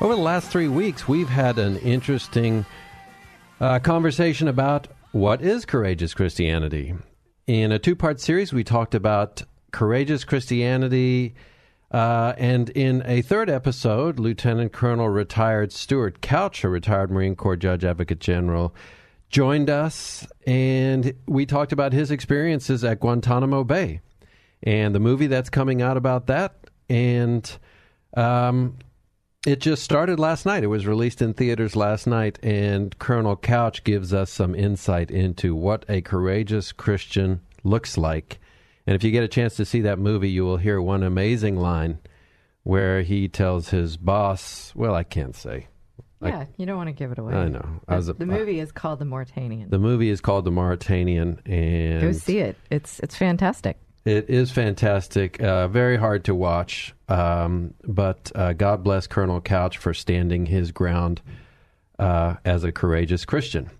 Over the last three weeks, we've had an interesting uh, conversation about what is courageous Christianity. In a two part series, we talked about courageous Christianity. Uh, and in a third episode, Lieutenant Colonel retired Stuart Couch, a retired Marine Corps Judge Advocate General, joined us, and we talked about his experiences at Guantanamo Bay and the movie that's coming out about that. And um, it just started last night. It was released in theaters last night, and Colonel Couch gives us some insight into what a courageous Christian looks like. And if you get a chance to see that movie, you will hear one amazing line where he tells his boss, well, I can't say. Yeah, I, you don't want to give it away. I know. The, I was the movie is called The Mauritanian. The movie is called The Mauritanian, and go see it. It's it's fantastic. It is fantastic. Uh, very hard to watch, um, but uh, God bless Colonel Couch for standing his ground uh, as a courageous Christian.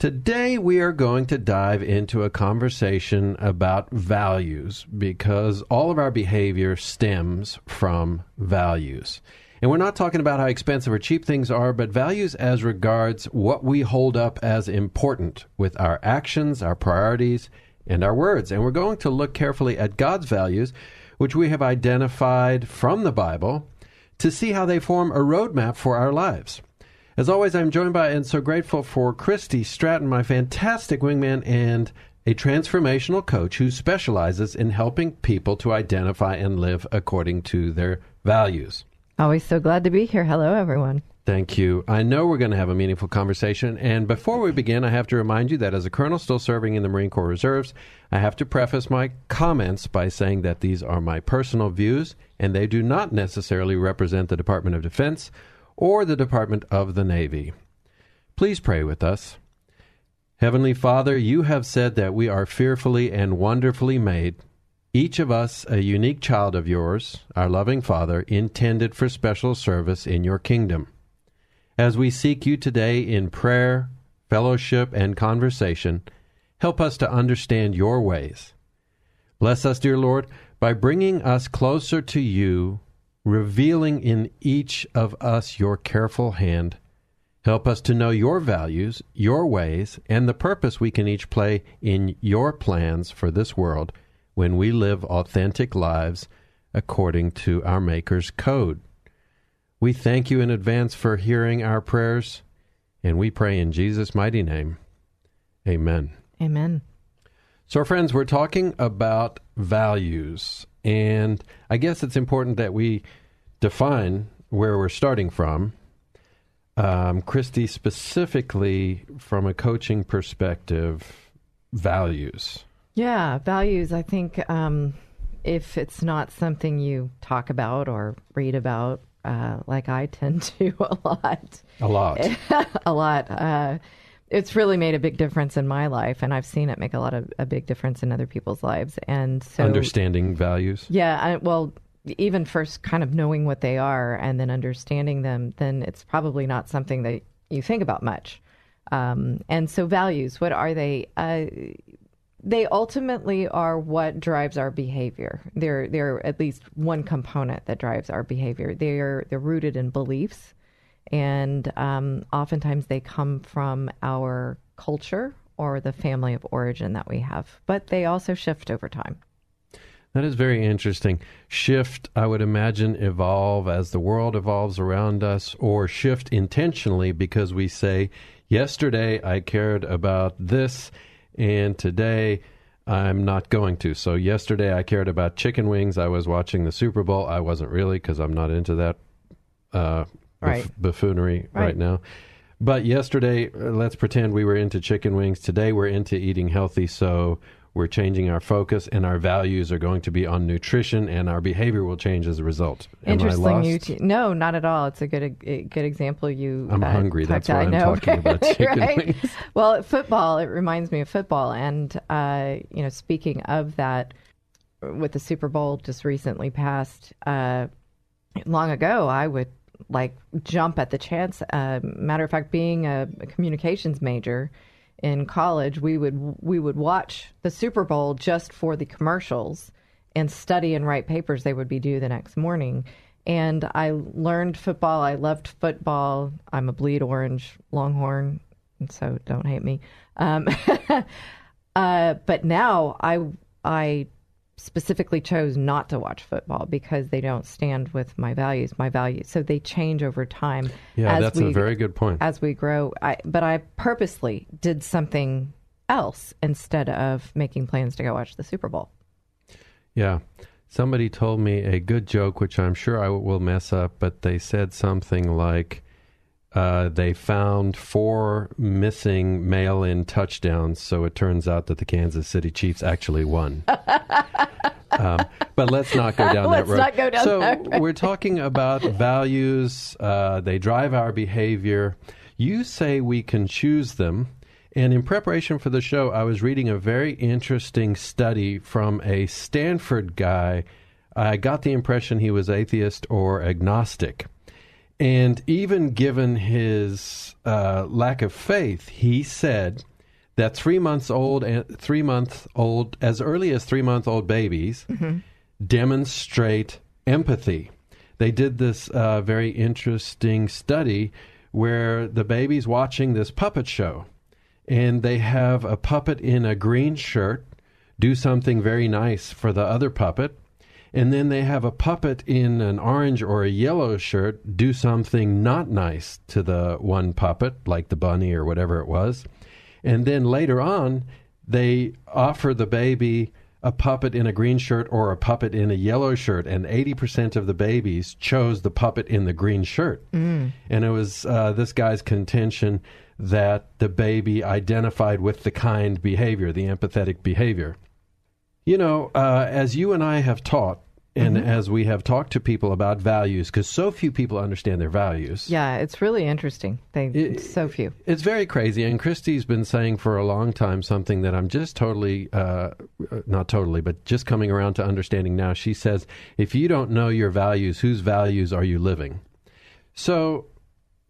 Today, we are going to dive into a conversation about values because all of our behavior stems from values. And we're not talking about how expensive or cheap things are, but values as regards what we hold up as important with our actions, our priorities, and our words. And we're going to look carefully at God's values, which we have identified from the Bible, to see how they form a roadmap for our lives. As always, I'm joined by and so grateful for Christy Stratton, my fantastic wingman and a transformational coach who specializes in helping people to identify and live according to their values. Always so glad to be here. Hello, everyone. Thank you. I know we're going to have a meaningful conversation. And before we begin, I have to remind you that as a colonel still serving in the Marine Corps Reserves, I have to preface my comments by saying that these are my personal views and they do not necessarily represent the Department of Defense or the Department of the Navy. Please pray with us. Heavenly Father, you have said that we are fearfully and wonderfully made, each of us a unique child of yours, our loving Father, intended for special service in your kingdom. As we seek you today in prayer, fellowship, and conversation, help us to understand your ways. Bless us, dear Lord, by bringing us closer to you, revealing in each of us your careful hand. Help us to know your values, your ways, and the purpose we can each play in your plans for this world when we live authentic lives according to our Maker's code. We thank you in advance for hearing our prayers, and we pray in Jesus' mighty name. Amen. Amen. So, friends, we're talking about values, and I guess it's important that we define where we're starting from. Um, Christy, specifically from a coaching perspective, values. Yeah, values. I think um, if it's not something you talk about or read about uh, like I tend to a lot. A lot. a lot. Uh, it's really made a big difference in my life, and I've seen it make a lot of a big difference in other people's lives. And so, understanding values. Yeah. I, well, even first, kind of knowing what they are and then understanding them, then it's probably not something that you think about much. Um, and so, values, what are they? Uh, they ultimately are what drives our behavior. They're they're at least one component that drives our behavior. They're they're rooted in beliefs, and um, oftentimes they come from our culture or the family of origin that we have. But they also shift over time. That is very interesting. Shift, I would imagine, evolve as the world evolves around us, or shift intentionally because we say, yesterday I cared about this, and today I'm not going to. So, yesterday I cared about chicken wings. I was watching the Super Bowl. I wasn't really because I'm not into that uh, right. buffoonery right. right now. But yesterday, uh, let's pretend we were into chicken wings. Today, we're into eating healthy. So, we're changing our focus and our values are going to be on nutrition and our behavior will change as a result. Am Interesting. You t- no, not at all. It's a good a good example. You. I'm uh, hungry. That's why I'm know. talking about chicken right? wings. Well, football. It reminds me of football, and uh, you know, speaking of that, with the Super Bowl just recently passed, uh, long ago, I would like jump at the chance. Uh, matter of fact, being a, a communications major in college, we would we would watch the Super Bowl just for the commercials and study and write papers they would be due the next morning. And I learned football. I loved football. I'm a bleed orange Longhorn, so don't hate me. Um, uh, but now I I specifically chose not to watch football because they don't stand with my values. My values, so they change over time. Yeah, that's we, a very good point. As we grow, I, but I purposely did something else instead of making plans to go watch the Super Bowl. Yeah. Somebody told me a good joke, which I'm sure I will mess up, but they said something like, uh, they found four missing mail in touchdowns, so it turns out that the Kansas City Chiefs actually won. um, but let's not go down that road. Not go down so that road. we're talking about values, uh, they drive our behavior. You say we can choose them. And in preparation for the show, I was reading a very interesting study from a Stanford guy. I got the impression he was atheist or agnostic. And even given his uh, lack of faith, he said that three months old and three month old, as early as three month old babies, mm-hmm. demonstrate empathy. They did this uh, very interesting study where the baby's watching this puppet show, and they have a puppet in a green shirt do something very nice for the other puppet and then they have a puppet in an orange or a yellow shirt do something not nice to the one puppet, like the bunny or whatever it was. And then later on, they offer the baby a puppet in a green shirt or a puppet in a yellow shirt, and 80% of the babies chose the puppet in the green shirt. Mm. And it was uh, this guy's contention that the baby identified with the kind behavior, the empathetic behavior. You know, uh, as you and I have taught, and mm-hmm. as we have talked to people about values, because so few people understand their values. Yeah, it's really interesting. They it, so few. It's very crazy. And Christy's been saying for a long time something that I'm just totally, uh, not totally, but just coming around to understanding now. She says, if you don't know your values, whose values are you living? So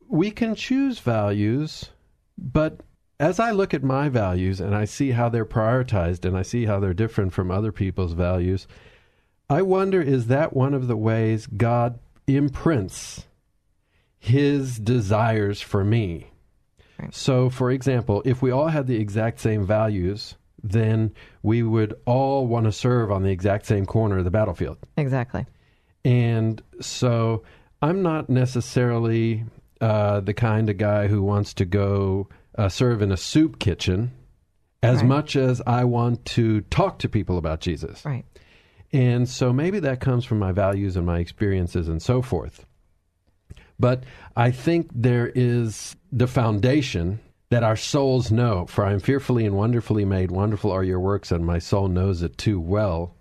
we can choose values, but as I look at my values and I see how they're prioritized and I see how they're different from other people's values I wonder is that one of the ways God imprints his desires for me? Right. So, for example, if we all had the exact same values, then we would all want to serve on the exact same corner of the battlefield. Exactly. And so I'm not necessarily uh, the kind of guy who wants to go uh, serve in a soup kitchen as right. much as I want to talk to people about Jesus. Right. And so maybe that comes from my values and my experiences and so forth. But I think there is the foundation that our souls know. For I am fearfully and wonderfully made. Wonderful are your works, and my soul knows it too well.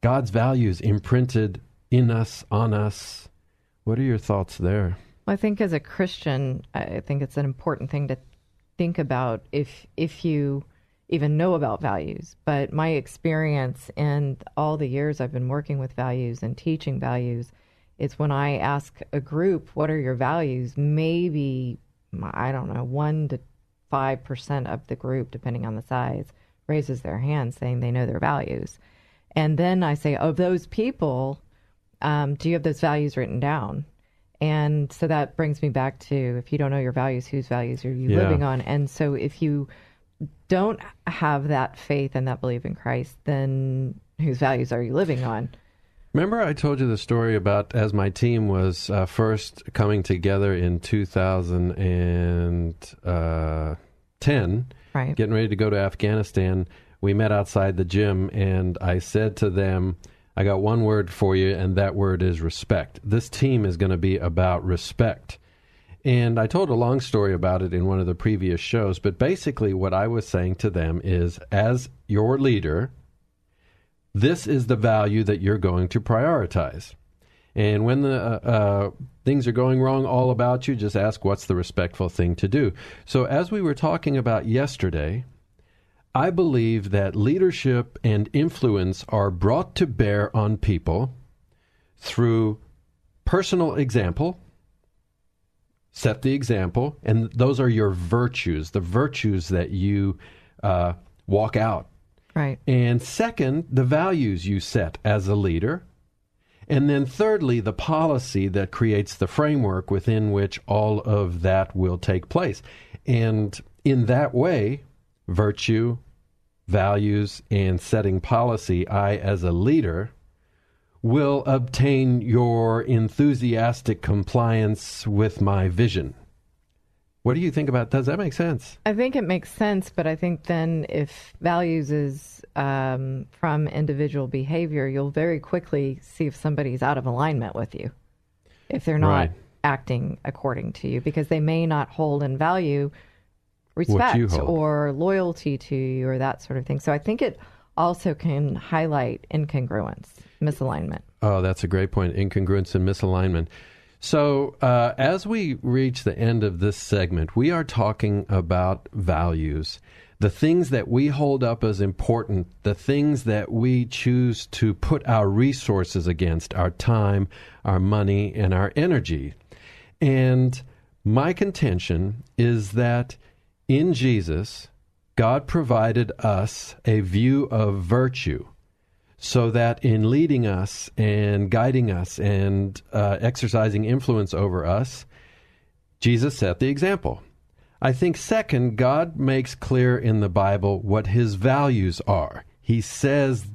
God's values imprinted in us, on us. What are your thoughts there? Well, I think as a Christian, I think it's an important thing to think about if if you even know about values. But my experience in all the years I've been working with values and teaching values is when I ask a group, what are your values? Maybe, I don't know, one to 5% of the group, depending on the size, raises their hand saying they know their values. And then I say, of those people, um, do you have those values written down? And so that brings me back to if you don't know your values, whose values are you Yeah. living on? And so if you don't have that faith and that belief in Christ, then whose values are you living on? Remember, I told you the story about as my team was uh, first coming together in 2010, Right. getting ready to go to Afghanistan. We met outside the gym, and I said to them, I got one word for you, and that word is respect. This team is going to be about respect. And I told a long story about it in one of the previous shows, but basically, what I was saying to them is as your leader, this is the value that you're going to prioritize. And when the uh, uh, things are going wrong all about you, just ask what's the respectful thing to do. So, as we were talking about yesterday, I believe that leadership and influence are brought to bear on people through personal example. Set the example, and those are your virtues, the virtues that you uh, walk out Right. and second, the values you set as a leader. And then thirdly, the policy that creates the framework within which all of that will take place. And in that way, virtue, values, and setting policy, I, as a leader, will obtain your enthusiastic compliance with my vision. What do you think about does that make sense? I think it makes sense, but I think then if values is um, from individual behavior, you'll very quickly see if somebody's out of alignment with you, if they're not Right. acting according to you, because they may not hold in value respect or loyalty to you or that sort of thing. So I think it also can highlight incongruence, misalignment. Oh, that's a great point. Incongruence and misalignment. So, uh, as we reach the end of this segment, we are talking about values, the things that we hold up as important, the things that we choose to put our resources against our time, our money, and our energy. And my contention is that in Jesus, God provided us a view of virtue so that in leading us and guiding us and uh, exercising influence over us, Jesus set the example. I think, second, God makes clear in the Bible what his values are. He says,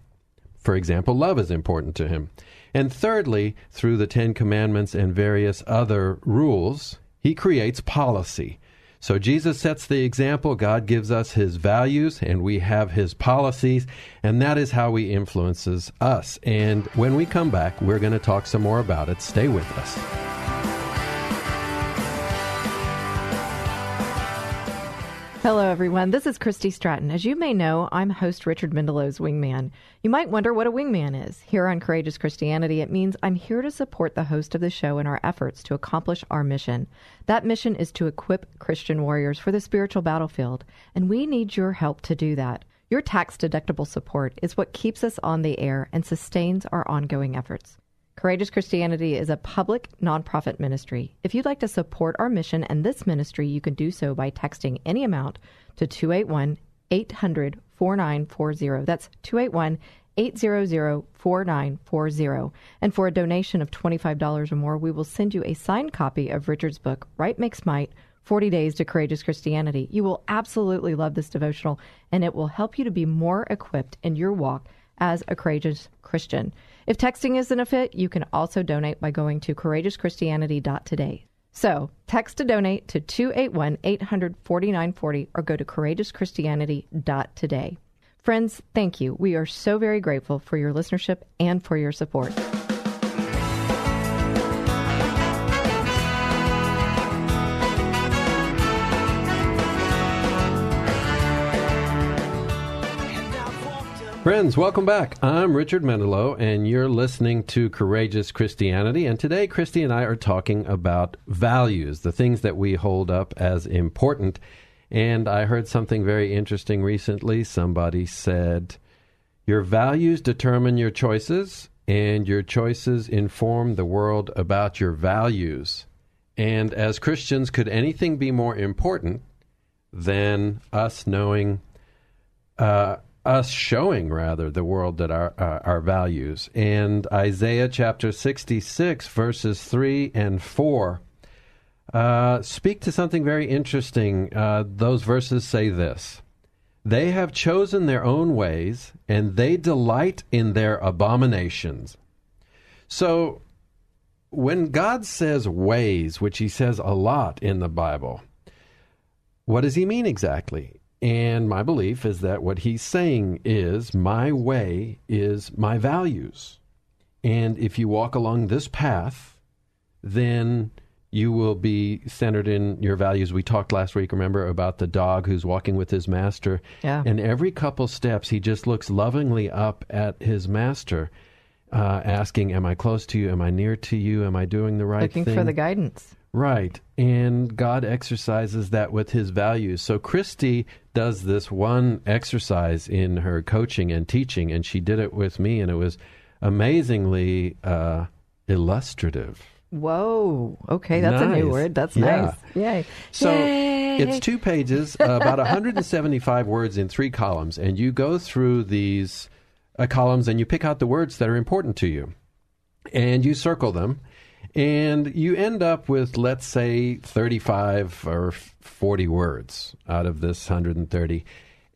for example, love is important to him. And thirdly, through the Ten Commandments and various other rules, he creates policy. So Jesus sets the example, God gives us his values, and we have his policies, and that is how he influences us. And when we come back, we're going to talk some more about it. Stay with us. Hello, everyone. This is Christy Stratton. As you may know, I'm host Richard Mendelow's Wingman. You might wonder what a wingman is. Here on Courageous Christianity, it means I'm here to support the host of the show in our efforts to accomplish our mission. That mission is to equip Christian warriors for the spiritual battlefield, and we need your help to do that. Your tax deductible support is what keeps us on the air and sustains our ongoing efforts. Courageous Christianity is a public nonprofit ministry. If you'd like to support our mission and this ministry, you can do so by texting any amount to 281 800 4940. That's 281 800 4940. And for a donation of $25 or more, we will send you a signed copy of Richard's book, Right Makes Might 40 Days to Courageous Christianity. You will absolutely love this devotional, and it will help you to be more equipped in your walk as a courageous Christian. If texting isn't a fit, you can also donate by going to courageouschristianity.today. So, text to donate to 281 800 4940 or go to courageouschristianity.today. Friends, thank you. We are so very grateful for your listenership and for your support. Friends, welcome back. I'm Richard Mendelow, and you're listening to Courageous Christianity. And today, Christy and I are talking about values, the things that we hold up as important. And I heard something very interesting recently. Somebody said, Your values determine your choices, and your choices inform the world about your values. And as Christians, could anything be more important than us knowing, uh, us showing rather the world that our uh, our values. And Isaiah chapter sixty six verses three and four uh, speak to something very interesting. Uh, those verses say this. They have chosen their own ways, and they delight in their abominations. So, when God says ways, which he says a lot in the Bible, what does he mean exactly? And my belief is that what he's saying is my way is my values. And if you walk along this path, then you will be centered in your values. We talked last week, remember, about the dog who's walking with his master. Yeah. And every couple steps, he just looks lovingly up at his master, uh, asking, Am I close to you? Am I near to you? Am I doing the right Looking thing? Looking for the guidance. Right. And God exercises that with his values. So Christy does this one exercise in her coaching and teaching, and she did it with me, and it was amazingly uh, illustrative. Whoa. Okay, that's a new word. That's Yeah. nice. Yay. So Yay. it's two pages, uh, about 175 words in three columns, and you go through these uh, columns and you pick out the words that are important to you, and you circle them, and you end up with, let's say, 35 or 40 words out of this 130,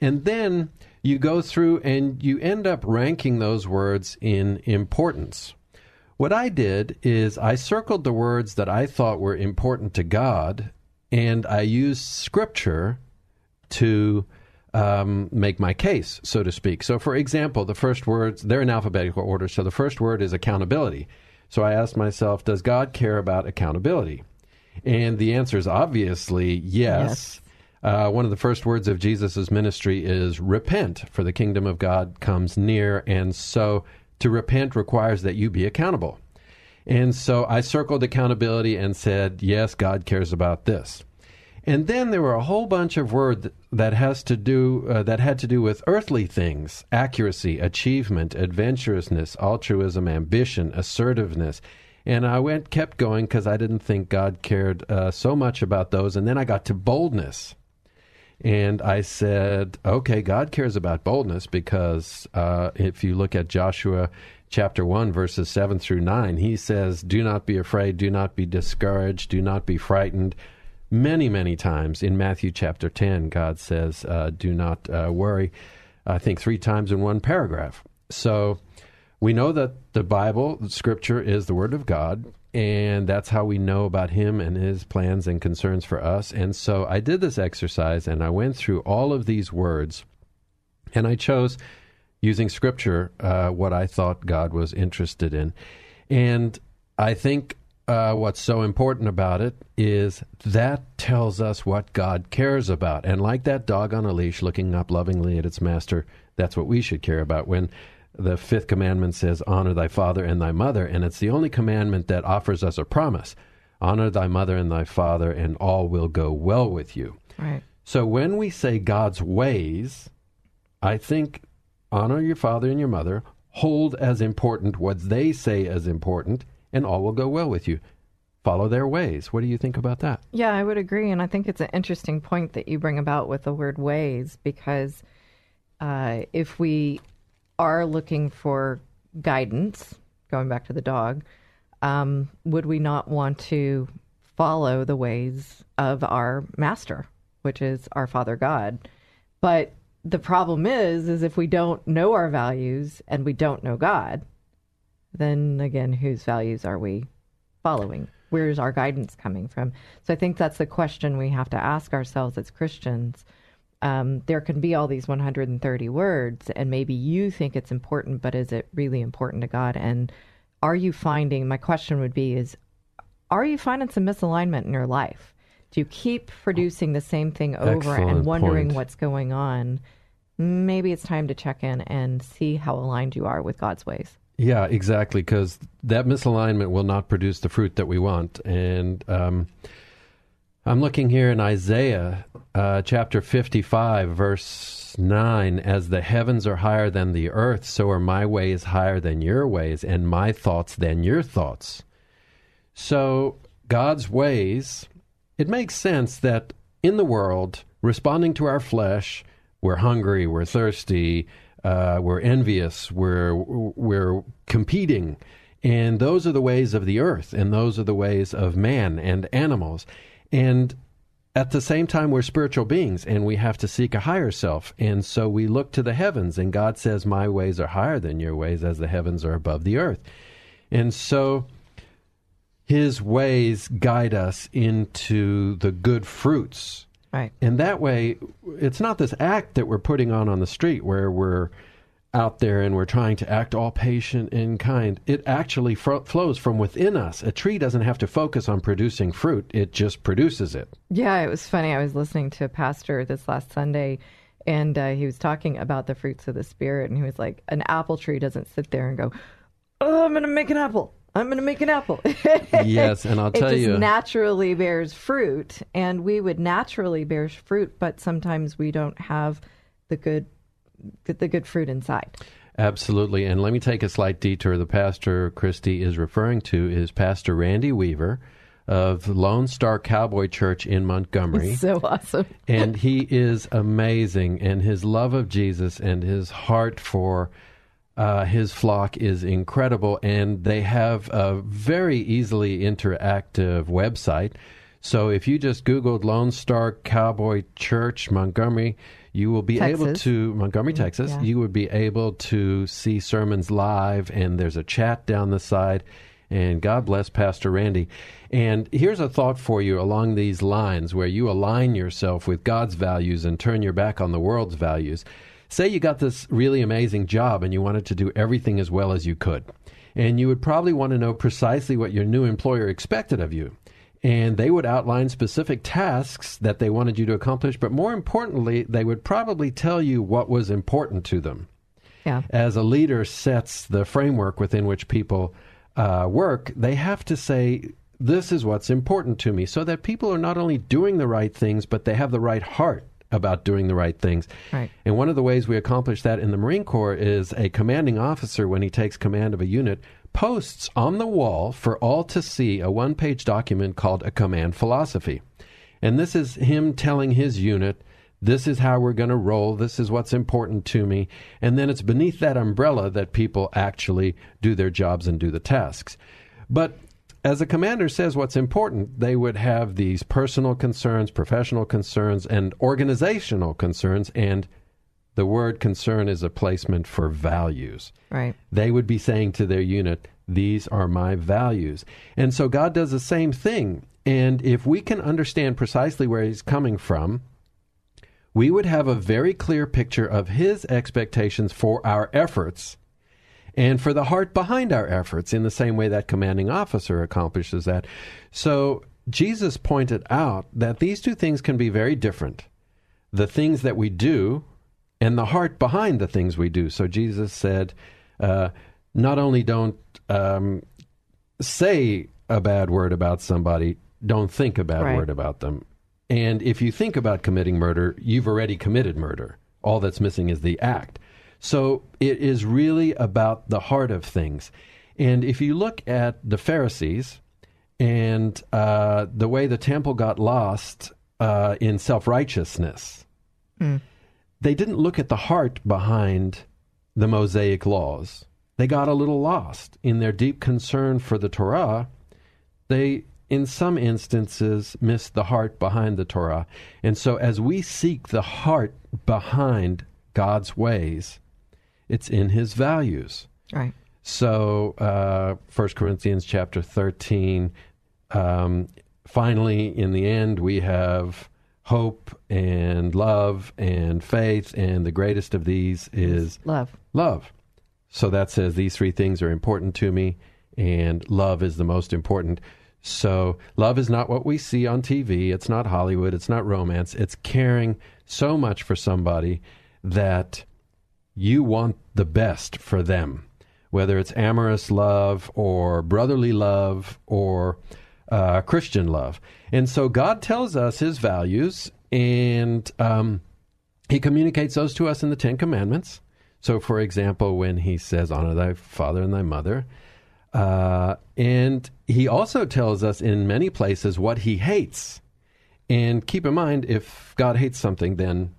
and then you go through and you end up ranking those words in importance. What I did is I circled the words that I thought were important to God, and I used scripture to um, make my case, so to speak. So, for example, the first words, they're in alphabetical order. So, the first word is accountability. So, I asked myself, does God care about accountability? And the answer is obviously yes. Uh, one of the first words of Jesus' ministry is repent, for the kingdom of God comes near. And so to repent requires that you be accountable. And so I circled accountability and said, yes, God cares about this. And then there were a whole bunch of words that has to do uh, that had to do with earthly things: accuracy, achievement, adventurousness, altruism, ambition, assertiveness. And I went kept going because I didn't think God cared uh, so much about those. And then I got to boldness, and I said, okay, God cares about boldness because uh, if you look at Joshua chapter 1, verses 7 through 9, he says, Do not be afraid, do not be discouraged, do not be frightened. Many, many times in Matthew chapter 10, God says, uh, Do not uh, worry. I think three times in one paragraph. So we know that the Bible, the Scripture, is the Word of God, and that's how we know about Him and His plans and concerns for us. And so I did this exercise, and I went through all of these words, and I chose, using Scripture, uh, what I thought God was interested in. And I think uh, what's so important about it is that tells us what God cares about. And like that dog on a leash looking up lovingly at its master, that's what we should care about. When the fifth commandment says, Honor thy father and thy mother, and it's the only commandment that offers us a promise Honor thy mother and thy father, and all will go well with you. Right. So when we say God's ways, I think honor your father and your mother, hold as important what they say as important, and all will go well with you. Follow their ways. What do you think about that? Yeah, I would agree. And I think it's an interesting point that you bring about with the word ways because uh, if we are looking for guidance, going back to the dog, um, would we not want to follow the ways of our master, which is our Father God? But the problem is, is if we don't know our values and we don't know God, then again, whose values are we following? Where's our guidance coming from? So I think that's the question we have to ask ourselves as Christians. Um, there can be all these 130 words, and maybe you think it's important, but is it really important to God? And are you finding, my question would be, is are you finding some misalignment in your life? Do you keep producing the same thing over Excellent and wondering point. what's going on? Maybe it's time to check in and see how aligned you are with God's ways. Yeah, exactly, because that misalignment will not produce the fruit that we want. And um, I'm looking here in Isaiah uh, chapter 55, verse 9 As the heavens are higher than the earth, so are my ways higher than your ways, and my thoughts than your thoughts. So, God's ways, it makes sense that in the world, responding to our flesh. We're hungry, we're thirsty, uh, we're envious, we're we're competing, and those are the ways of the earth, and those are the ways of man and animals, and at the same time we're spiritual beings and we have to seek a higher self. And so we look to the heavens and god says my ways are higher than your ways as the heavens are above the earth. And so his ways guide us into the good fruits Right. and that way it's not this act that we're putting on on the street where we're out there and we're trying to act all patient and kind. It actually fro- flows from within us. A tree doesn't have to focus on producing fruit, it just produces it. Yeah, it was funny. I was listening to a pastor this last Sunday, and uh, he was talking about the fruits of the Spirit, and he was like, an apple tree doesn't sit there and go, oh, I'm going to make an apple. I'm going to make an apple. Yes, and I'll tell you. naturally bears fruit, and we would naturally bear fruit, but sometimes we don't have the good, the good fruit inside. Absolutely. And let me take a slight detour. The pastor Christy is referring to is Pastor Randy Weaver of Lone Star Cowboy Church in Montgomery. So awesome. and he is amazing and his love of jesus and his heart for uh, his flock is incredible and they have a very easily interactive website so if you just googled lone star cowboy church montgomery you will be able to montgomery texas yeah. you would be able to see sermons live and there's a chat down the side and God bless Pastor Randy. And here's a thought for you along these lines where you align yourself with God's values and turn your back on the world's values. Say you got this really amazing job and you wanted to do everything as well as you could. And you would probably want to know precisely what your new employer expected of you. And they would outline specific tasks that they wanted you to accomplish, but more importantly, they would probably tell you what was important to them Yeah. as a leader sets the framework within which people uh, work, they have to say, This is what's important to me, so that people are not only doing the right things, but they have the right heart about doing the right things. Right. And one of the ways we accomplish that in the Marine Corps is a commanding officer, when he takes command of a unit, posts on the wall for all to see a one page document called a command philosophy. And this is him telling his unit, this is how we're going to roll, this is what's important to me. And then it's beneath that umbrella that people actually do their jobs and do the tasks. But as a commander says what's important, they would have these personal concerns, professional concerns, and organizational concerns. And the word concern is a placement for values Right. they would be saying to their unit, These are my values. And so God does the same thing. And if we can understand precisely where He's coming from, we would have a very clear picture of His expectations for our efforts and for the heart behind our efforts in the same way that commanding officer accomplishes that. So Jesus pointed out that these two things can be very different the things that we do and the heart behind the things we do. So Jesus said, uh, not only don't um, say a bad word about somebody, don't think a bad Right. word about them. And if you think about committing murder, you've already committed murder. All that's missing is the act. So it is really about the heart of things. And if you look at the Pharisees and uh, the way the temple got lost uh, in self righteousness, they didn't look at the heart behind the Mosaic laws. They got a little lost in their deep concern for the Torah. They, in some instances, missed the heart behind the Torah. And so, as we seek the heart behind God's ways, it's in His values. Right. So, uh, 1 Corinthians chapter 13, um, finally, in the end, we have hope and love and faith, and the greatest of these is Love. love. So that says these three things are important to me, and love is the most important. So, love is not what we see on TV. It's not Hollywood. It's not romance. It's caring so much for somebody that you want the best for them, whether it's amorous love or brotherly love or uh, Christian love. And so God tells us his values, and um, he communicates those to us in the Ten Commandments. So, for example, when he says, Honor thy father and thy mother, uh, and he also tells us in many places what he hates. And keep in mind, if God hates something, then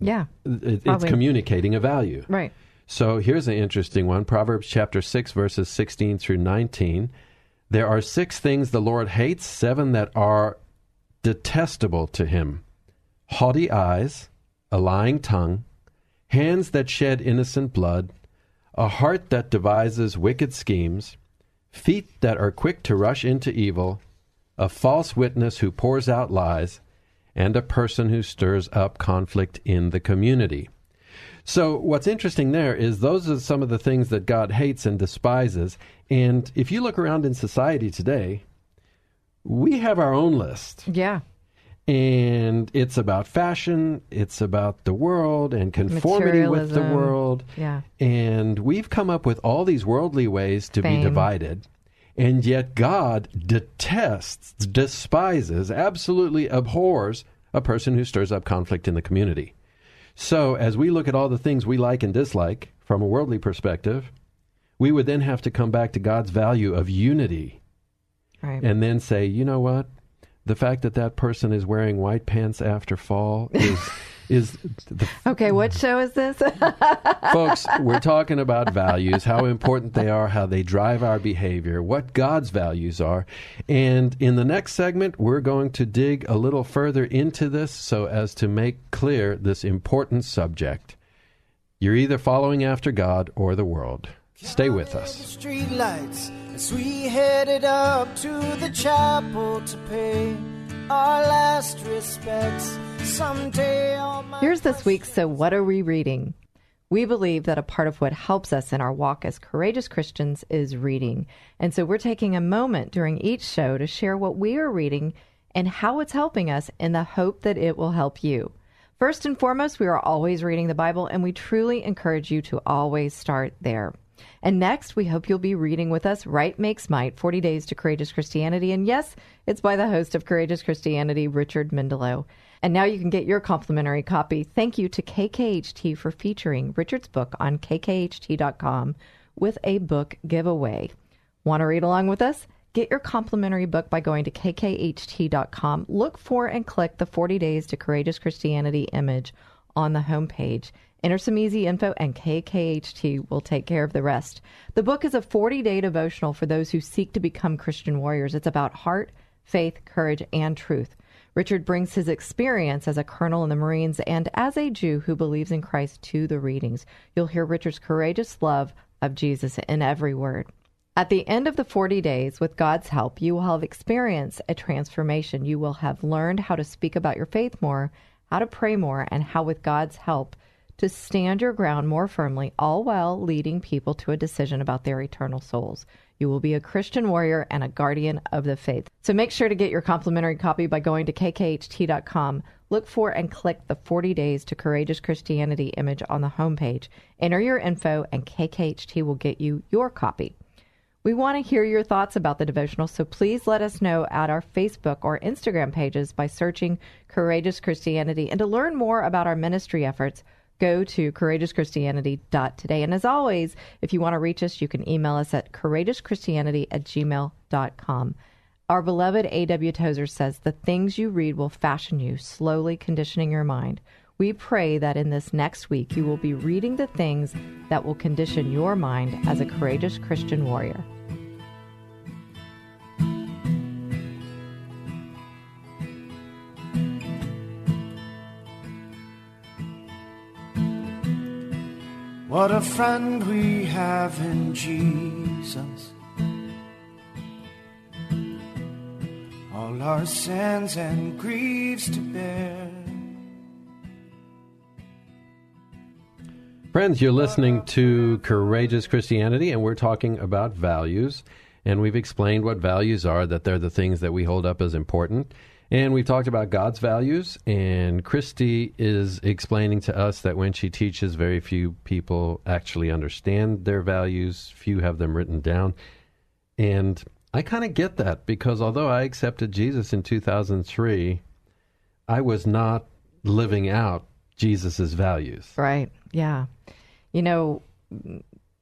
Yeah. it, it's Probably. communicating a value. Right. So here's an interesting one Proverbs chapter 6, verses 16 through 19. There are six things the Lord hates, seven that are detestable to him haughty eyes, a lying tongue, hands that shed innocent blood, a heart that devises wicked schemes, feet that are quick to rush into evil, a false witness who pours out lies, and a person who stirs up conflict in the community. So, what's interesting there is those are some of the things that God hates and despises. And if you look around in society today, we have our own list. Yeah. And it's about fashion, it's about the world and conformity with the world. Yeah. And we've come up with all these worldly ways to Fame. be divided. And yet God detests, despises, absolutely abhors a person who stirs up conflict in the community. So, as we look at all the things we like and dislike from a worldly perspective, we would then have to come back to God's value of unity Right. and then say, you know what? The fact that that person is wearing white pants after fall is is the okay. What show is this? folks, we're talking about values, how important they are, how they drive our behavior, what God's values are. And in the next segment, we're going to dig a little further into this so as to make clear this important subject. You're either following after God or the world. Stay with us. Street lights as we headed up to the chapel to pay our last respects. Someday Here's this week's So What Are We Reading? We believe that a part of what helps us in our walk as courageous Christians is reading. And so we're taking a moment during each show to share what we are reading and how it's helping us in the hope that it will help you. First and foremost, we are always reading the Bible, and we truly encourage you to always start there. And next, we hope you'll be reading with us Right Makes Might 40 Days to Courageous Christianity. And yes, it's by the host of Courageous Christianity, Richard Mendelow. And now you can get your complimentary copy. Thank you to KKHT for featuring Richard's book on kkht.com with a book giveaway. Want to read along with us? Get your complimentary book by going to kkht.com. Look for and click the 40 Days to Courageous Christianity image on the homepage. Enter some easy info, and KKHT will take care of the rest. The book is a 40 day devotional for those who seek to become Christian warriors. It's about heart, faith, courage, and truth. Richard brings his experience as a colonel in the Marines and as a Jew who believes in Christ to the readings. You'll hear Richard's courageous love of Jesus in every word. At the end of the 40 days, with God's help, you will have experienced a transformation. You will have learned how to speak about your faith more, how to pray more, and how, with God's help, to stand your ground more firmly, all while leading people to a decision about their eternal souls. You will be a Christian warrior and a guardian of the faith. So make sure to get your complimentary copy by going to kkht.com. Look for and click the 40 Days to Courageous Christianity image on the homepage. Enter your info, and KKHT will get you your copy. We want to hear your thoughts about the devotional, so please let us know at our Facebook or Instagram pages by searching Courageous Christianity. And to learn more about our ministry efforts, go to courageouschristianity.today. And as always, if you want to reach us, you can email us at courageouschristianity at gmail.com. Our beloved A.W. Tozer says, The things you read will fashion you, slowly conditioning your mind. We pray that in this next week you will be reading the things that will condition your mind as a courageous Christian warrior. What a friend we have in Jesus. All our sins and griefs to bear. Friends, you're listening to Courageous Christianity, and we're talking about values. And we've explained what values are, that they're the things that we hold up as important. And we've talked about God's values, and Christy is explaining to us that when she teaches, very few people actually understand their values, few have them written down. And I kind of get that because although I accepted Jesus in 2003, I was not living out Jesus' values. Right. Yeah. You know,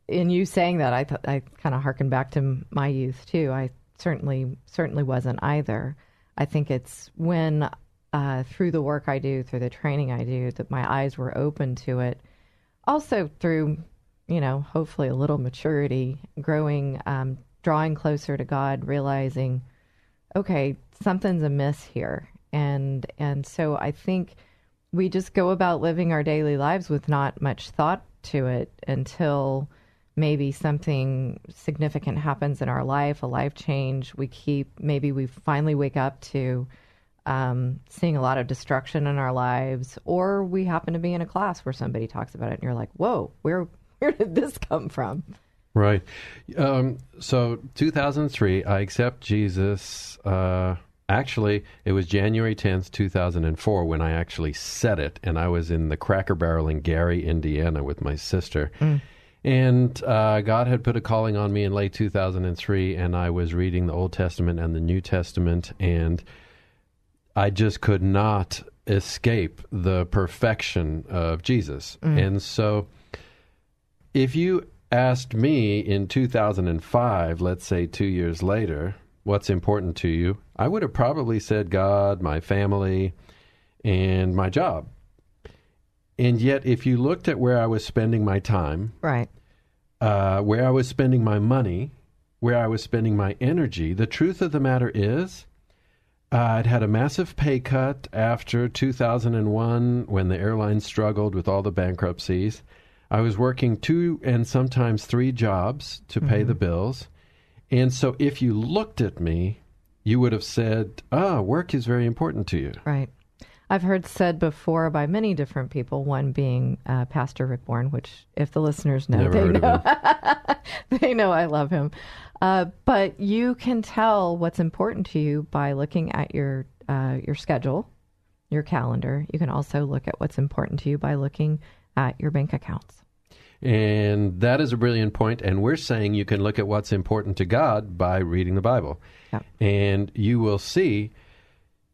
in you saying that, I th- I kind of harken back to my youth too. I certainly certainly wasn't either. I think it's when uh, through the work I do, through the training I do, that my eyes were open to it. Also through, you know, hopefully a little maturity, growing, um, drawing closer to God, realizing, okay, something's amiss here, and and so I think we just go about living our daily lives with not much thought to it until maybe something significant happens in our life, a life change. We keep, maybe we finally wake up to um, seeing a lot of destruction in our lives, or we happen to be in a class where somebody talks about it and you're like, whoa, where, where did this come from? Right. Um, so 2003, I accept Jesus. Uh, actually, it was January 10th, 2004, when I actually said it, and I was in the Cracker Barrel in Gary, Indiana, with my sister. Mm. And uh, God had put a calling on me in late 2003, and I was reading the Old Testament and the New Testament, and I just could not escape the perfection of Jesus. Mm. And so, if you asked me in 2005, let's say two years later, what's important to you, I would have probably said God, my family, and my job. And yet, if you looked at where I was spending my time, right, uh, where I was spending my money, where I was spending my energy, the truth of the matter is, uh, I'd had a massive pay cut after 2001 when the airline struggled with all the bankruptcies. I was working two and sometimes three jobs to pay mm-hmm. the bills. And so if you looked at me, you would have said, ah, work is very important to you. Right. I've heard said before by many different people, one being uh, Pastor Rick Warren, which, if the listeners know, Never they know. they know I love him. Uh, but you can tell what's important to you by looking at your uh, your schedule, your calendar. You can also look at what's important to you by looking at your bank accounts. And that is a brilliant point. And we're saying you can look at what's important to God by reading the Bible. Yep. And you will see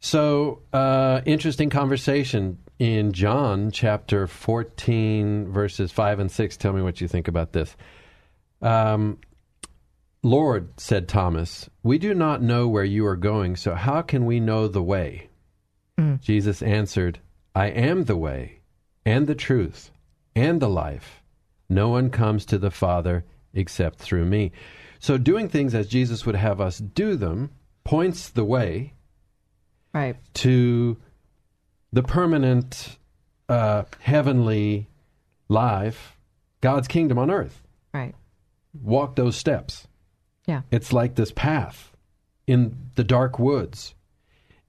so, uh, interesting conversation in John chapter 14, verses 5 and 6. Tell me what you think about this. Um, Lord, said Thomas, we do not know where you are going, so how can we know the way? Mm. Jesus answered, I am the way, and the truth, and the life. No one comes to the Father except through me. So, doing things as Jesus would have us do them points the way right. to the permanent uh, heavenly life, God's kingdom on earth. Right. Walk those steps. Yeah. It's like this path in the dark woods.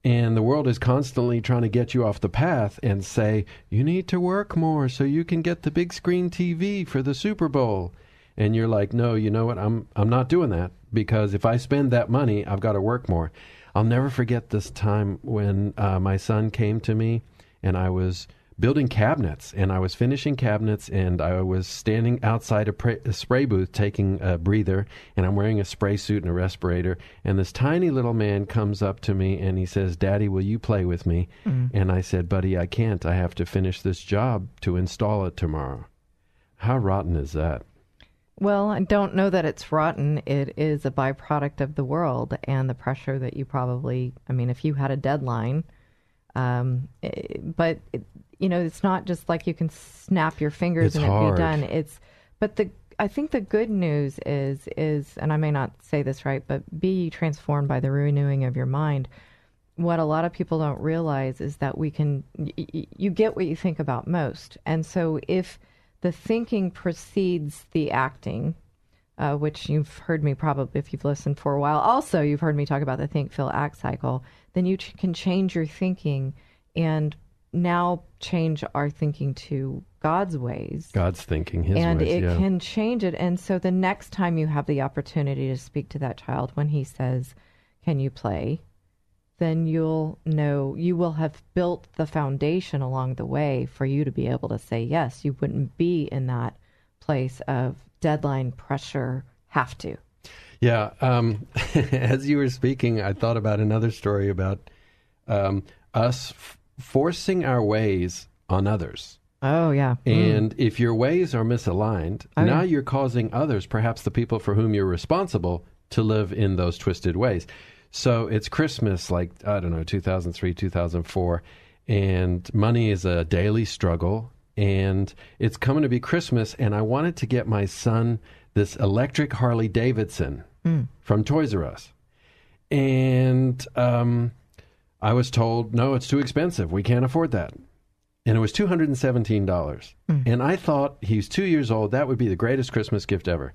And the world is constantly trying to get you off the path and say, you need to work more so you can get the big screen TV for the Super Bowl. And you're like, no, you know what? I'm, I'm not doing that because if I spend that money, I've got to work more. I'll never forget this time when uh, my son came to me and I was building cabinets and I was finishing cabinets and I was standing outside a, pra- a, spray booth taking a breather and I'm wearing a spray suit and a respirator and this tiny little man comes up to me and he says, "Daddy, will you play with me?" Mm. And I said, "Buddy, I can't. I have to finish this job to install it tomorrow." How rotten is that? Well, I don't know that it's rotten. It is a byproduct of the world and the pressure that you probably, I mean, if you had a deadline, um, it, eh, but, it, you know, it's not just like you can snap your fingers it's and hard. it be done. It's, but the, I think the good news is, is, and I may not say this right, but be transformed by the renewing of your mind. What a lot of people don't realize is that we can, y- you get what you think about most. And so if, the thinking precedes the acting, uh, which you've heard me probably, if you've listened for a while, also you've heard me talk about the think, feel, act cycle. Then you ch- can change your thinking and now change our thinking to God's ways. God's thinking, His and ways. And it yeah. can change it. And so the next time you have the opportunity to speak to that child when he says, Can you play? Then you'll know you will have built the foundation along the way for you to be able to say yes. You wouldn't be in that place of deadline pressure, have to. Yeah. Um, as you were speaking, I thought about another story about um, us f- forcing our ways on others. Oh, yeah. And mm. if your ways are misaligned, oh, now yeah. you're causing others, perhaps the people for whom you're responsible, to live in those twisted ways. So it's Christmas, like, I don't know, 2003, 2004, and money is a daily struggle. And it's coming to be Christmas, and I wanted to get my son this electric Harley Davidson from Toys R Us. And um, I was told, no, it's too expensive. We can't afford that. And it was $217. And I thought he's two years old. That would be the greatest Christmas gift ever.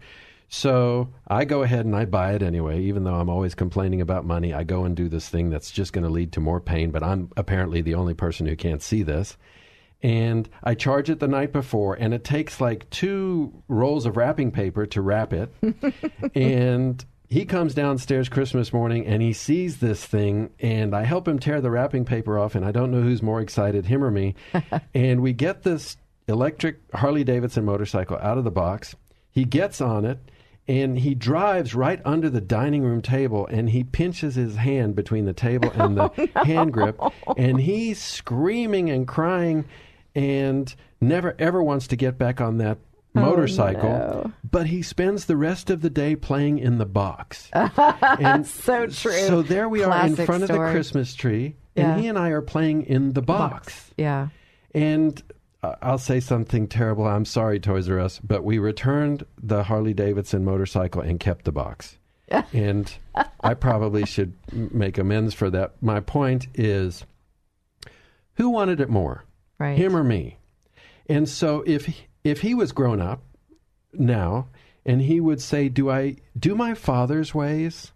So I go ahead and I buy it anyway, even though I'm always complaining about money. I go and do this thing that's just going to lead to more pain, but I'm apparently the only person who can't see this. And I charge it the night before, and it takes like two rolls of wrapping paper to wrap it. and he comes downstairs Christmas morning and he sees this thing, and I help him tear the wrapping paper off, and I don't know who's more excited, him or me. and we get this electric Harley Davidson motorcycle out of the box. He gets on it and he drives right under the dining room table and he pinches his hand between the table and the oh, hand grip and he's screaming and crying and never ever wants to get back on that oh, motorcycle no. but he spends the rest of the day playing in the box and So true. so there we are in Classic front of the christmas tree and he and i are playing in the box. Yeah. And Uh, I'll say something terrible. I'm sorry, Toys R Us, but we returned the Harley Davidson motorcycle and kept the box. and I probably should make amends for that. My point is who wanted it more, Right. him or me? And so if he- if he was grown up now and he would say, "Do I do my father's ways?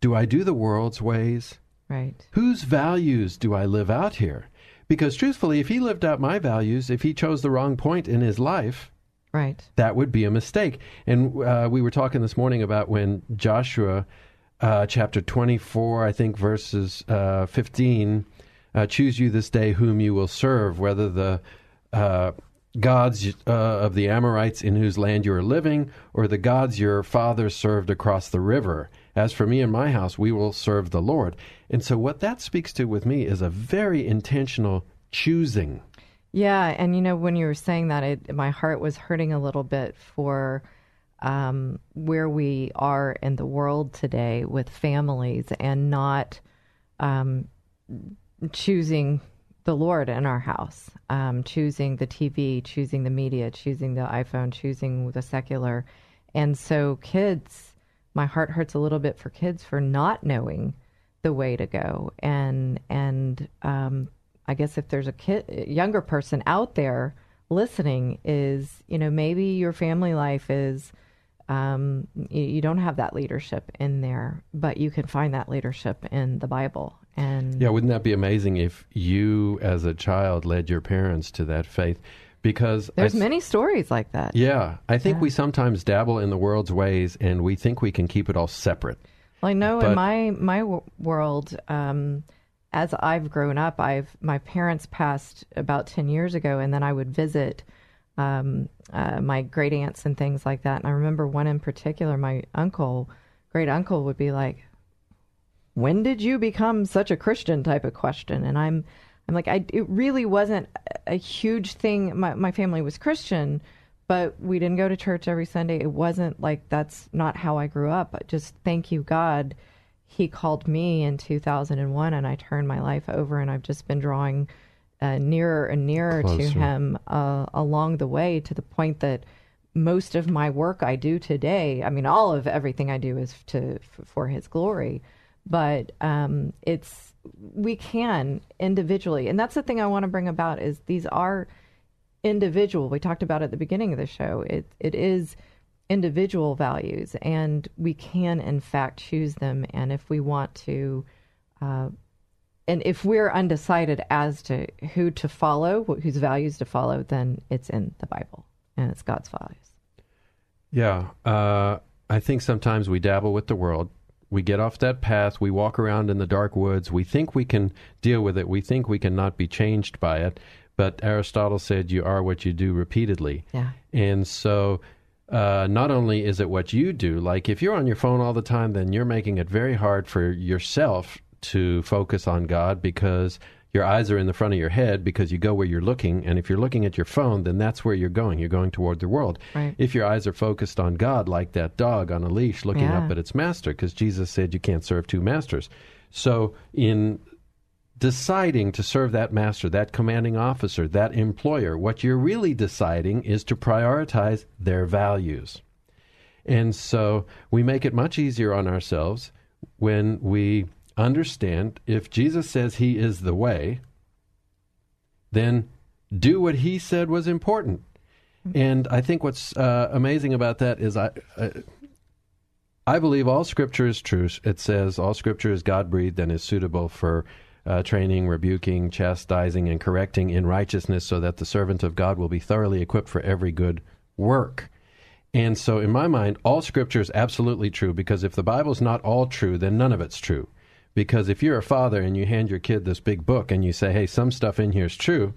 Do I do the world's ways?" Right. whose values do I live out here? Because truthfully, if he lived out my values, if he chose the wrong point in his life, Right. that would be a mistake. And uh, we were talking this morning about when Joshua, uh, chapter 24, I think, verses uh, 15, uh, choose you this day whom you will serve, whether the uh, gods uh, of the Amorites in whose land you are living, or the gods your fathers served across the river. As for me and my house, we will serve the Lord. And so, what that speaks to with me is a very intentional choosing. Yeah, and you know when you were saying that, it, my heart was hurting a little bit for um, where we are in the world today with families and not um, choosing the Lord in our house, um, choosing the TV, choosing the media, choosing the iPhone, choosing the secular, and so kids. My heart hurts a little bit for kids for not knowing the way to go, and and um, I guess if there's a kid, younger person out there listening, is you know maybe your family life is um, you, you don't have that leadership in there, but you can find that leadership in the Bible. And Yeah, wouldn't that be amazing if you, as a child, led your parents to that faith? Because there's th- many stories like that. Yeah, I think Yeah. we sometimes dabble in the world's ways, and we think we can keep it all separate. Well, I know But- in my my w- world, um, as I've grown up, I've my parents passed about ten years ago, and then I would visit um, uh, my great aunts and things like that. And I remember one in particular, my uncle, great uncle, would be like, "When did you become such a Christian?" type of question, and I'm. I'm like, I, it really wasn't a huge thing. My, my family was Christian, but we didn't go to church every Sunday. It wasn't like that's not how I grew up. But just thank you, God. He called me in 2001 and I turned my life over, and I've just been drawing uh, nearer and nearer to Him uh, along the way to the point that most of my work I do today, I mean, all of everything I do is to for His glory, but um, it's we can individually, and that's the thing I want to bring about is these are individual. We talked about at the beginning of the show. It it is individual values, and we can in fact choose them. And if we want to, uh, and if we're undecided as to who to follow, whose values to follow, then it's in the Bible and it's God's values. Yeah, uh, I think sometimes we dabble with the world. We get off that path. We walk around in the dark woods. We think we can deal with it. We think we cannot be changed by it. But Aristotle said, "You are what you do repeatedly." Yeah. And so, uh, not only is it what you do, like if you're on your phone all the time, then you're making it very hard for yourself to focus on God because your eyes are in the front of your head because you go where you're looking. And if you're looking at your phone, then that's where you're going. You're going toward the world. Right. If your eyes are focused on God, like that dog on a leash looking Yeah. up at its master, because Jesus said you can't serve two masters. So in deciding to serve that master, that commanding officer, that employer, what you're really deciding is to prioritize their values. And so we make it much easier on ourselves when we understand if Jesus says he is the way, then do what he said was important. And I think what's uh, amazing about that is I, uh, I believe all scripture is true. It says all scripture is God breathed and is suitable for uh, training, rebuking, chastising, and correcting in righteousness, so that the servant of God will be thoroughly equipped for every good work. And so, in my mind, all scripture is absolutely true because if the Bible's not all true, then none of it's true. Because if you're a father and you hand your kid this big book and you say, hey, some stuff in here is true,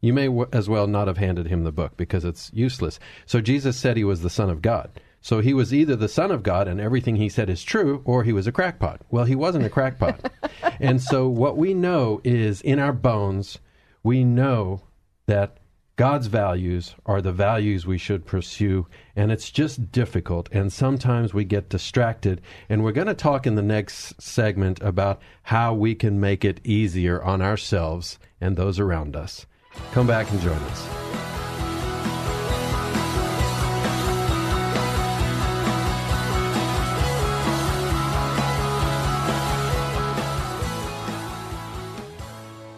you may w- as well not have handed him the book because it's useless. So, Jesus said he was the Son of God. So, he was either the Son of God and everything he said is true, or he was a crackpot. Well, he wasn't a crackpot. and so, what we know is in our bones, we know that God's values are the values we should pursue, and it's just difficult. And sometimes we get distracted. And we're going to talk in the next segment about how we can make it easier on ourselves and those around us. Come back and join us.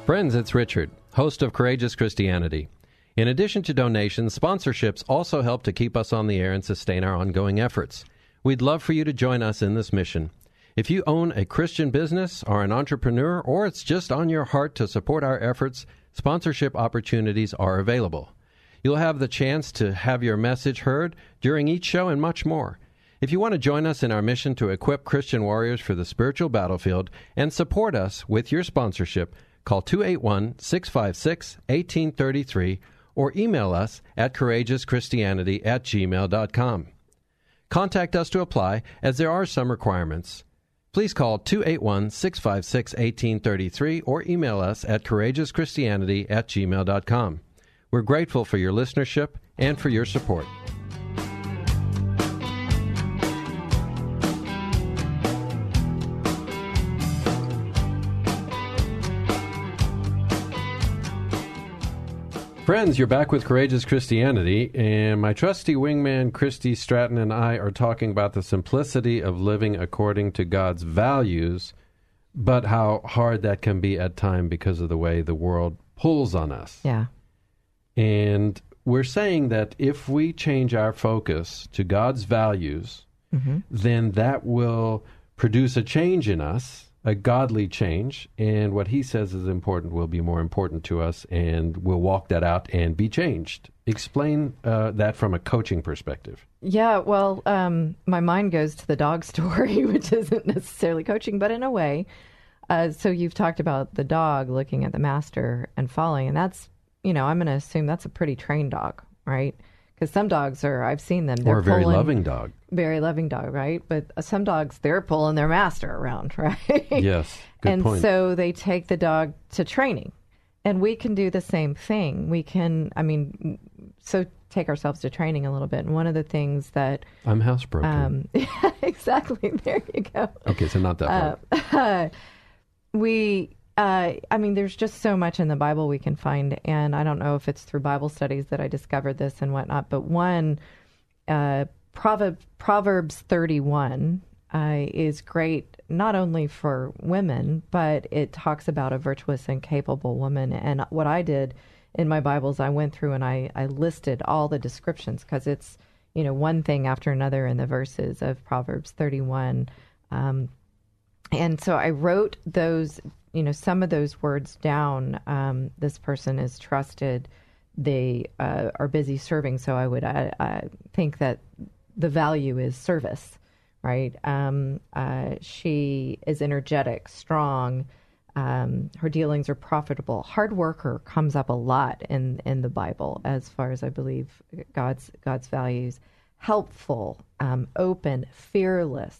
Friends, it's Richard, host of Courageous Christianity. In addition to donations, sponsorships also help to keep us on the air and sustain our ongoing efforts. We'd love for you to join us in this mission. If you own a Christian business, are an entrepreneur, or it's just on your heart to support our efforts, sponsorship opportunities are available. You'll have the chance to have your message heard during each show and much more. If you want to join us in our mission to equip Christian warriors for the spiritual battlefield and support us with your sponsorship, call 281 656 1833 or email us at courageouschristianity at gmail.com. Contact us to apply, as there are some requirements. Please call 281 656 1833 or email us at courageouschristianity at gmail.com. We're grateful for your listenership and for your support. Friends, you're back with Courageous Christianity, and my trusty wingman Christy Stratton and I are talking about the simplicity of living according to God's values, but how hard that can be at time because of the way the world pulls on us. Yeah. And we're saying that if we change our focus to God's values, mm-hmm. then that will produce a change in us, a godly change, and what he says is important will be more important to us, and we'll walk that out and be changed. Explain uh, that from a coaching perspective. Yeah, well, um, my mind goes to the dog story, which isn't necessarily coaching, but in a way. Uh, so you've talked about the dog looking at the master and following, and that's, you know, I'm going to assume that's a pretty trained dog, right? Because some dogs are, I've seen them, they're or a very pulling- loving dog. Very loving dog, right? But uh, some dogs, they're pulling their master around, right? Yes, good and point. so they take the dog to training. And we can do the same thing. We can, I mean, so take ourselves to training a little bit. And one of the things that, I'm housebroken. um, exactly, there you go. okay, so not that uh. We, uh, I mean, there's just so much in the Bible we can find. And I don't know if it's through Bible studies that I discovered this and whatnot, but one, uh, Proverb, Proverbs 31 uh, is great not only for women, but it talks about a virtuous and capable woman. And what I did in my Bibles, I went through and I, I listed all the descriptions because it's, you know, one thing after another in the verses of Proverbs 31. Um, and so I wrote those, you know, some of those words down. Um, this person is trusted. They uh, are busy serving. So I would I, I think that the value is service, right? Um, uh, she is energetic, strong. Um, her dealings are profitable. Hard worker comes up a lot in in the Bible, as far as I believe God's God's values. Helpful, um, open, fearless,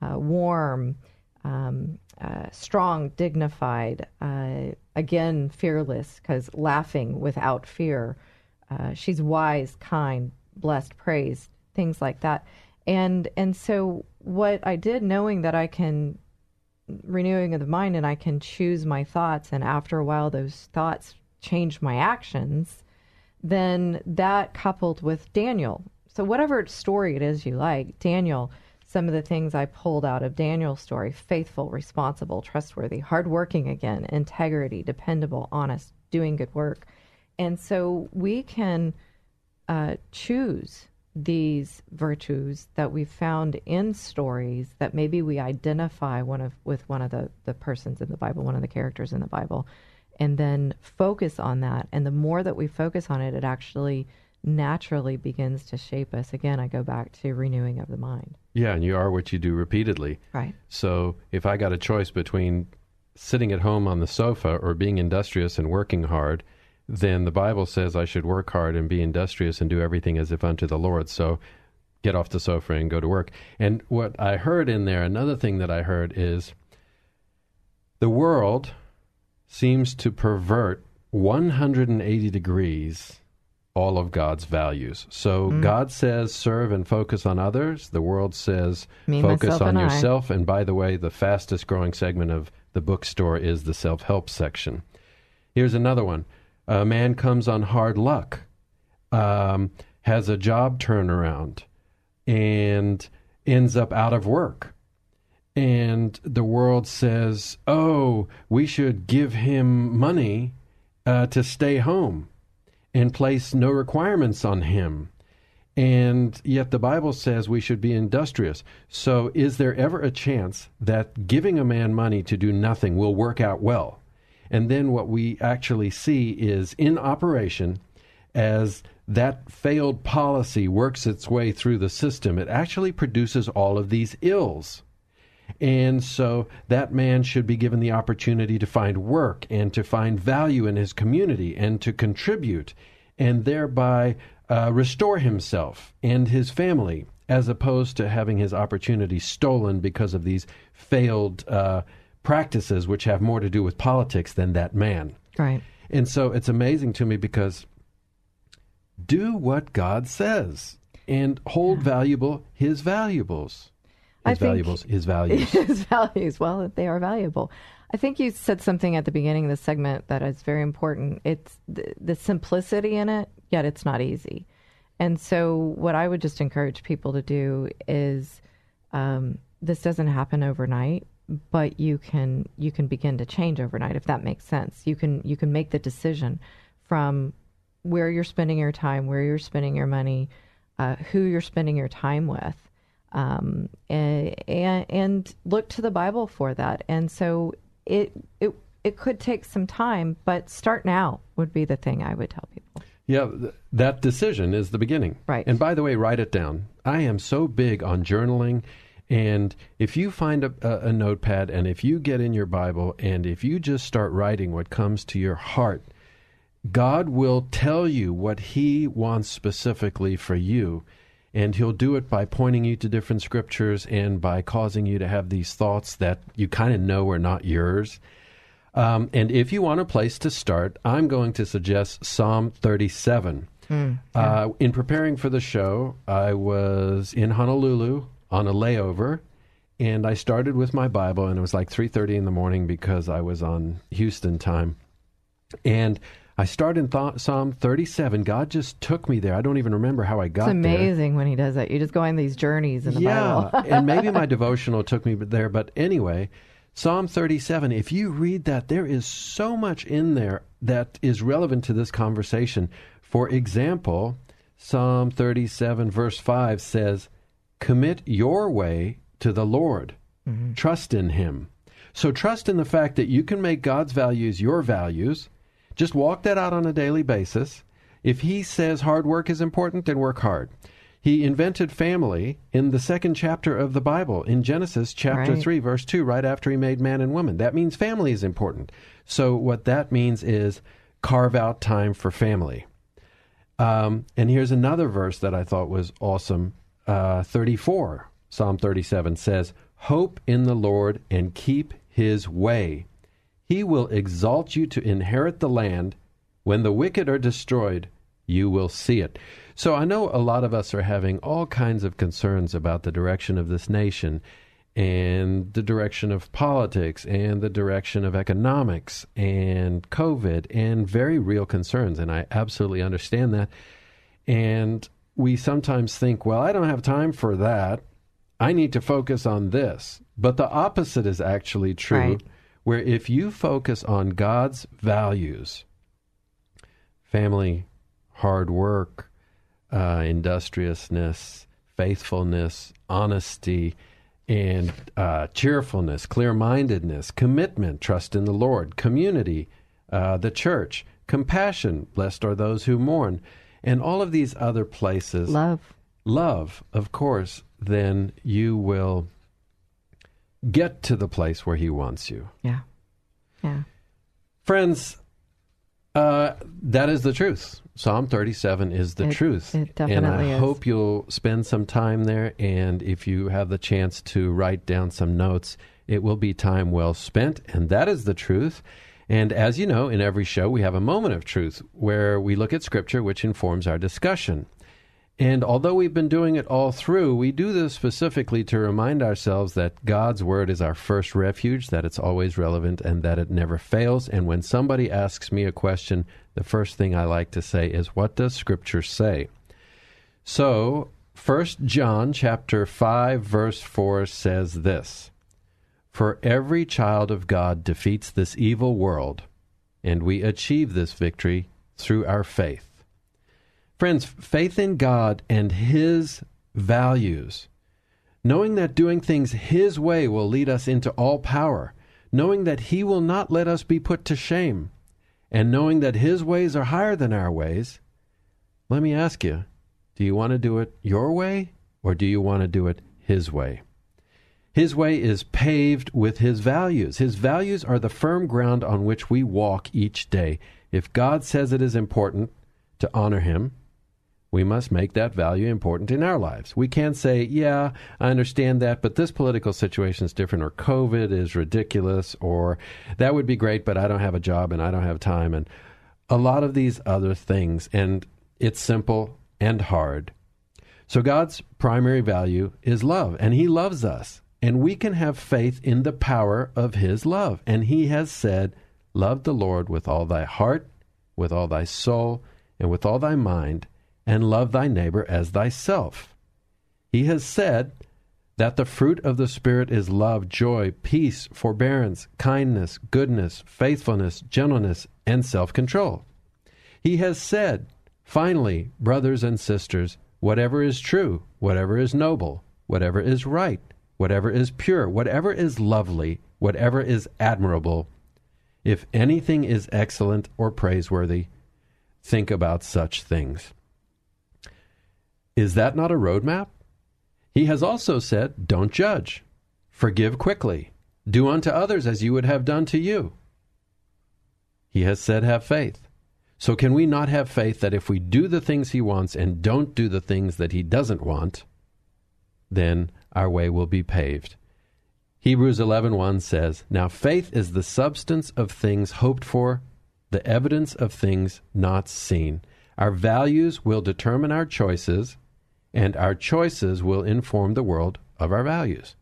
uh, warm, um, uh, strong, dignified, uh, again, fearless, because laughing without fear. Uh, she's wise, kind, blessed, praised, things like that. And and so what I did, knowing that I can renewing of the mind and I can choose my thoughts, and after a while, those thoughts change my actions. Then that coupled with Daniel. So whatever story it is you like, Daniel some of the things I pulled out of Daniel's story faithful, responsible, trustworthy, hardworking again, integrity, dependable, honest, doing good work. And so we can uh, choose these virtues that we found in stories that maybe we identify one of with one of the, the persons in the Bible, one of the characters in the Bible, and then focus on that. And the more that we focus on it, it actually naturally begins to shape us. Again, I go back to renewing of the mind. Yeah, and you are what you do repeatedly. Right. So if I got a choice between sitting at home on the sofa or being industrious and working hard, then the Bible says I should work hard and be industrious and do everything as if unto the Lord. So get off the sofa and go to work. And what I heard in there, another thing that I heard is the world seems to pervert 180 degrees all of God's values. So mm. God says serve and focus on others. The world says Me, focus on and yourself. I. And by the way, the fastest growing segment of the bookstore is the self help section. Here's another one a man comes on hard luck, um, has a job turnaround, and ends up out of work. And the world says, oh, we should give him money uh, to stay home and place no requirements on him. And yet the Bible says we should be industrious. So is there ever a chance that giving a man money to do nothing will work out well? And then what we actually see is in operation as that failed policy works its way through the system, it actually produces all of these ills. And so that man should be given the opportunity to find work and to find value in his community and to contribute and thereby uh, restore himself and his family as opposed to having his opportunity stolen because of these failed uh, practices, which have more to do with politics than that man. Right. And so it's amazing to me because do what God says and hold valuable his valuables. His valuables, his values. His values. Well, they are valuable. I think you said something at the beginning of the segment that is very important. It's the, the simplicity in it, yet it's not easy. And so, what I would just encourage people to do is um, this doesn't happen overnight, but you can you can begin to change overnight if that makes sense. You can you can make the decision from where you're spending your time, where you're spending your money, uh, who you're spending your time with, um, and, and look to the Bible for that. And so it it it could take some time, but start now would be the thing I would tell people. Yeah, th- that decision is the beginning. Right. And by the way, write it down. I am so big on journaling. And if you find a, a, a notepad and if you get in your Bible and if you just start writing what comes to your heart, God will tell you what He wants specifically for you. And He'll do it by pointing you to different scriptures and by causing you to have these thoughts that you kind of know are not yours. Um, and if you want a place to start, I'm going to suggest Psalm 37. Mm, yeah. uh, in preparing for the show, I was in Honolulu on a layover, and I started with my Bible, and it was like 3:30 in the morning because I was on Houston time, and I started in th- Psalm 37. God just took me there. I don't even remember how I got there. It's amazing there. when He does that. You just go on these journeys in the Bible. yeah, Bible. and maybe my devotional took me there. But anyway, Psalm 37, if you read that, there is so much in there that is relevant to this conversation. For example, Psalm 37, verse 5 says, Commit your way to the Lord, mm-hmm. trust in Him. So trust in the fact that you can make God's values your values just walk that out on a daily basis. If he says hard work is important, then work hard. He invented family in the second chapter of the Bible, in Genesis chapter right. 3, verse 2, right after he made man and woman. That means family is important. So, what that means is carve out time for family. Um, and here's another verse that I thought was awesome uh, 34, Psalm 37 says, Hope in the Lord and keep his way. He will exalt you to inherit the land. When the wicked are destroyed, you will see it. So I know a lot of us are having all kinds of concerns about the direction of this nation and the direction of politics and the direction of economics and COVID and very real concerns. And I absolutely understand that. And we sometimes think, well, I don't have time for that. I need to focus on this. But the opposite is actually true, Right. where if you focus on God's values, family, hard work, uh, industriousness, faithfulness, honesty, and uh, cheerfulness, clear mindedness, commitment, trust in the Lord, community, uh, the church, compassion, blessed are those who mourn, and all of these other places. Love. Love, of course, then you will get to the place where He wants you. Yeah. Yeah. Friends, uh, that is the truth. Psalm 37 is the It- truth. it and I is. hope you'll spend some time there. And if you have the chance to write down some notes, it will be time well spent. And that is the truth. And as you know, in every show, we have a moment of truth where we look at Scripture, which informs our discussion. And although we've been doing it all through, we do this specifically to remind ourselves that God's Word is our first refuge, that it's always relevant, and that it never fails. And when somebody asks me a question, the first thing I like to say is, What does Scripture say? So, 1 John chapter 5 verse 4 says this: For every child of God defeats this evil world, and we achieve this victory through our faith. Friends, faith in God and His values, knowing that doing things His way will lead us into all power, knowing that He will not let us be put to shame, and knowing that His ways are higher than our ways, let me ask you do you want to do it your way or do you want to do it His way? His way is paved with His values. His values are the firm ground on which we walk each day. If God says it is important to honor Him, we must make that value important in our lives. We can't say, yeah, I understand that, but this political situation is different, or COVID is ridiculous, or that would be great, but I don't have a job and I don't have time, and a lot of these other things. And it's simple and hard. So God's primary value is love, and He loves us. And we can have faith in the power of His love. And He has said, Love the Lord with all thy heart, with all thy soul, and with all thy mind, and love thy neighbor as thyself. He has said that the fruit of the Spirit is love, joy, peace, forbearance, kindness, goodness, faithfulness, gentleness, and self control. He has said, finally, brothers and sisters, whatever is true, whatever is noble, whatever is right, whatever is pure, whatever is lovely, whatever is admirable, if anything is excellent or praiseworthy, think about such things. Is that not a roadmap? He has also said, Don't judge, forgive quickly, do unto others as you would have done to you. He has said, Have faith. So, can we not have faith that if we do the things He wants and don't do the things that He doesn't want, then our way will be paved? Hebrews 11:1 says, "Now faith is the substance of things hoped for, the evidence of things not seen." Our values will determine our choices, and our choices will inform the world of our values.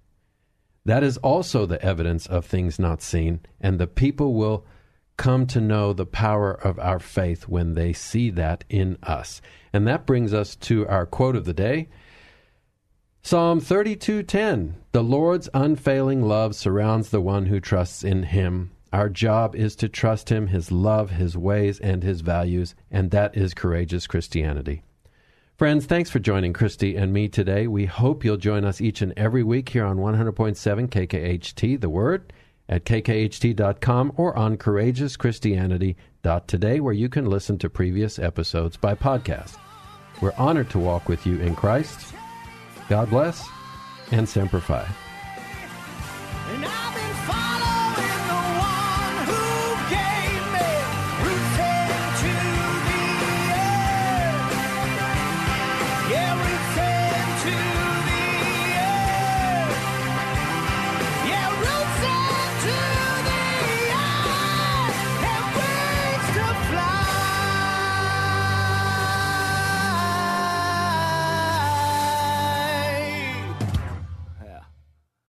That is also the evidence of things not seen, and the people will come to know the power of our faith when they see that in us. And that brings us to our quote of the day. Psalm 32:10 The Lord's unfailing love surrounds the one who trusts in him. Our job is to trust him, his love, his ways and his values, and that is courageous Christianity. Friends, thanks for joining Christy and me today. We hope you'll join us each and every week here on 100.7 KKHT, The Word, at kkht.com or on courageouschristianity.today, where you can listen to previous episodes by podcast. We're honored to walk with you in Christ. God bless and Semper Fi.